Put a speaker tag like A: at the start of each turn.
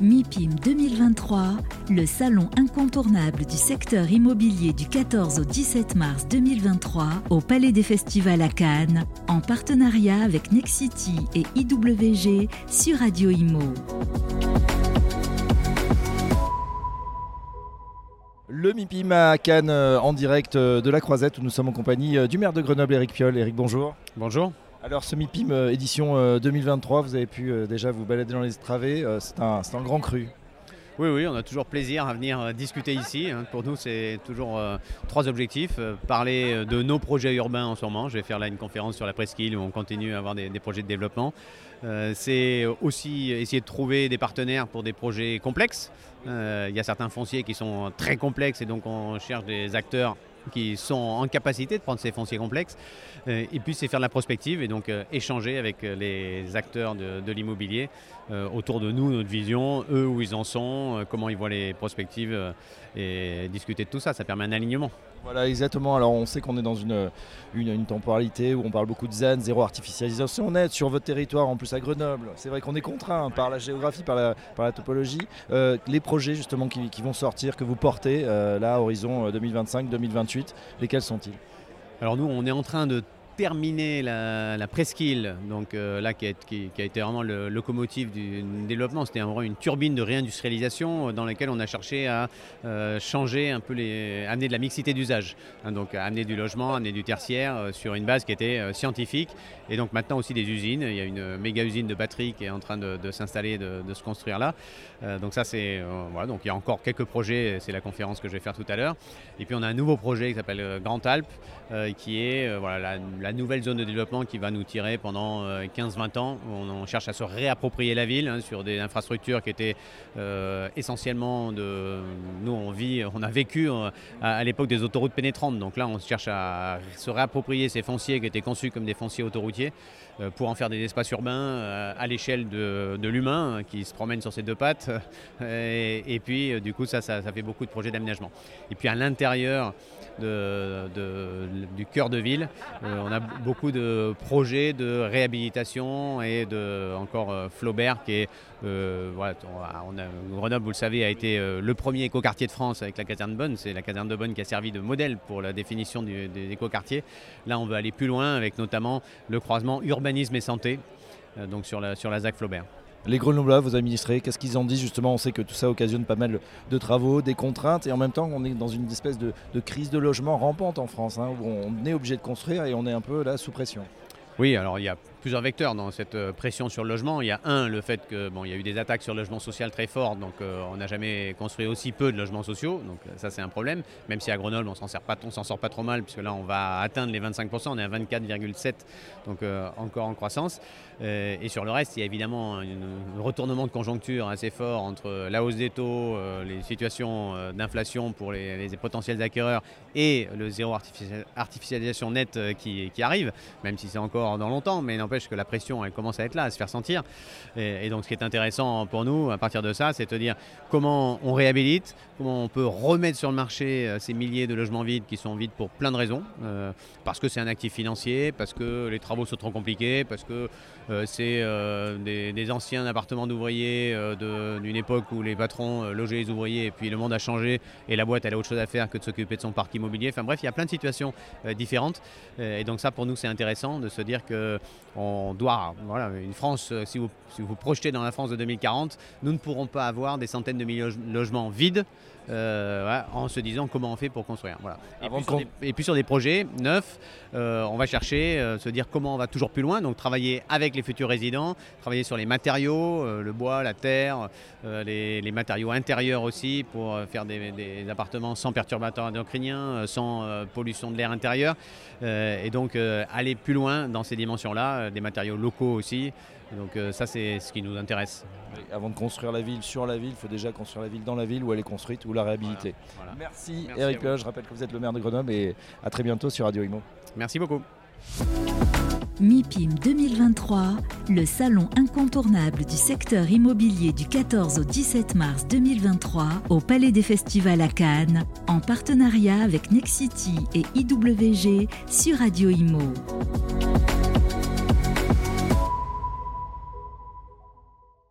A: MIPIM 2023, le salon incontournable du secteur immobilier du 14 au 17 mars 2023 au Palais des Festivals à Cannes, en partenariat avec Nexity et IWG sur Radio Imo.
B: Le MIPIM à Cannes euh, en direct euh, de la Croisette où nous sommes en compagnie euh, du maire de Grenoble, Éric Piolle. Éric, bonjour.
C: Bonjour.
B: Alors ce MIPIM édition 2023, vous avez pu déjà vous balader dans les travées, c'est un, un, grand cru.
C: Oui, oui, on a toujours plaisir à venir discuter ici. Hein. Pour nous, c'est toujours trois objectifs. parler de nos projets urbains en ce moment. Je vais faire là une conférence sur la presqu'île où on continue à avoir des, des projets de développement. c'est aussi essayer de trouver des partenaires pour des projets complexes. Il y a certains fonciers qui sont très complexes et donc on cherche des acteurs qui sont en capacité de prendre ces fonciers complexes. Euh, et puis c'est faire de la prospective et donc euh, échanger avec euh, les acteurs de, l'immobilier autour de nous, notre vision, eux où ils en sont, comment ils voient les prospectives et discuter de tout ça. Ça permet un alignement.
B: Voilà, exactement. Alors on sait qu'on est dans une, une, temporalité où on parle beaucoup de ZAN, zéro artificialisation nette sur votre territoire, en plus à Grenoble. C'est vrai qu'on est contraint par la géographie, par la, par la topologie. les projets justement qui, vont sortir, que vous portez là, horizon 2025-2028, lesquels sont-ils?
C: Alors nous, on est en train de terminé la, presqu'île, donc euh, là qui a, été vraiment le locomotive du développement, c'était vraiment une turbine de réindustrialisation euh, dans laquelle on a cherché à euh, changer un peu les, amener de la mixité d'usage, hein, donc amener du logement, amener du tertiaire sur une base qui était scientifique et donc maintenant aussi des usines. Il y a une méga usine de batterie qui est en train de, s'installer, de, se construire là. donc ça c'est voilà, donc il y a encore quelques projets, c'est la conférence que je vais faire tout à l'heure. Et puis on a un nouveau projet qui s'appelle Grand Alpes, qui est voilà la la nouvelle zone de développement qui va nous tirer pendant 15-20 euh, ans. On, cherche à se réapproprier la ville hein, sur des infrastructures qui étaient euh, essentiellement de. Nous, on vit, on a vécu euh, à, l'époque des autoroutes pénétrantes. Donc là, on cherche à se réapproprier ces fonciers qui étaient conçus comme des fonciers autoroutiers pour en faire des espaces urbains à l'échelle de, l'humain hein, qui se promène sur ses deux pattes. Et, puis, du coup, ça, ça, fait beaucoup de projets d'aménagement. Et puis, à l'intérieur du cœur de ville, on a beaucoup de projets de réhabilitation et de encore euh, Flaubert qui est euh, voilà, Grenoble, vous le savez, a été euh, le premier écoquartier de France avec la caserne de Bonne. C'est la caserne de Bonne qui a servi de modèle pour la définition des écoquartiers. Là, on veut aller plus loin avec notamment le croisement urbanisme et santé, donc sur la, sur la ZAC Flaubert
B: les Grenoblois, vos administrés, qu'est-ce qu'ils en disent justement? On sait que tout ça occasionne pas mal de travaux, des contraintes, et en même temps, on est dans une espèce de, crise de logement rampante en France, hein, où on est obligé de construire et on est un peu là sous pression.
C: Oui, alors il y a plusieurs vecteurs dans cette euh, pression sur le logement. Il y a un, le fait que bon, il y a eu des attaques sur le logement social très fortes, donc euh, on n'a jamais construit aussi peu de logements sociaux, donc euh, ça c'est un problème. Même si à Grenoble on s'en sort pas, s'en sort pas trop mal, puisque là on va atteindre les 25%, on est à 24,7, donc encore en croissance. et sur le reste, il y a évidemment un, retournement de conjoncture assez fort entre la hausse des taux, les situations d'inflation pour les, potentiels acquéreurs et le zéro artificialisation nette qui, qui arrive, même si c'est encore dans longtemps, mais n'empêche que la pression elle commence à être là, à se faire sentir. Et, donc ce qui est intéressant pour nous à partir de ça, c'est de dire comment on réhabilite, comment on peut remettre sur le marché euh, ces milliers de logements vides qui sont vides pour plein de raisons, euh, parce que c'est un actif financier, parce que les travaux sont trop compliqués, parce que euh, c'est des, anciens appartements d'ouvriers d'une époque où les patrons logeaient les ouvriers et puis le monde a changé et la boîte elle a autre chose à faire que de s'occuper de son parc immobilier. Enfin bref, il y a plein de situations différentes et donc ça pour nous c'est intéressant de se dire que on doit, voilà, une France, euh, si vous, si vous projetez dans la France de 2040, nous ne pourrons pas avoir des centaines de milliers de logements vides euh, en se disant comment on fait pour construire. Voilà. Et, puis sur des, projets neufs, euh, on va chercher, se dire comment on va toujours plus loin, donc travailler avec les futurs résidents, travailler sur les matériaux, le bois, la terre, les, matériaux intérieurs aussi pour faire des, des appartements sans perturbateurs endocriniens, sans pollution de l'air intérieur, et donc aller plus loin dans ces dimensions-là, des matériaux locaux aussi. Donc euh, ça, c'est ce qui nous intéresse.
B: avant de construire la ville sur la ville, il faut déjà construire la ville dans la ville où elle est construite ou la réhabiliter. Merci, Eric Loge. Je rappelle que vous êtes le maire de Grenoble et à très bientôt sur Radio Imo.
C: Merci beaucoup.
A: MIPIM 2023, le salon incontournable du secteur immobilier du 14 au 17 mars 2023 au Palais des Festivals à Cannes, en partenariat avec Nexity et IWG sur Radio Imo.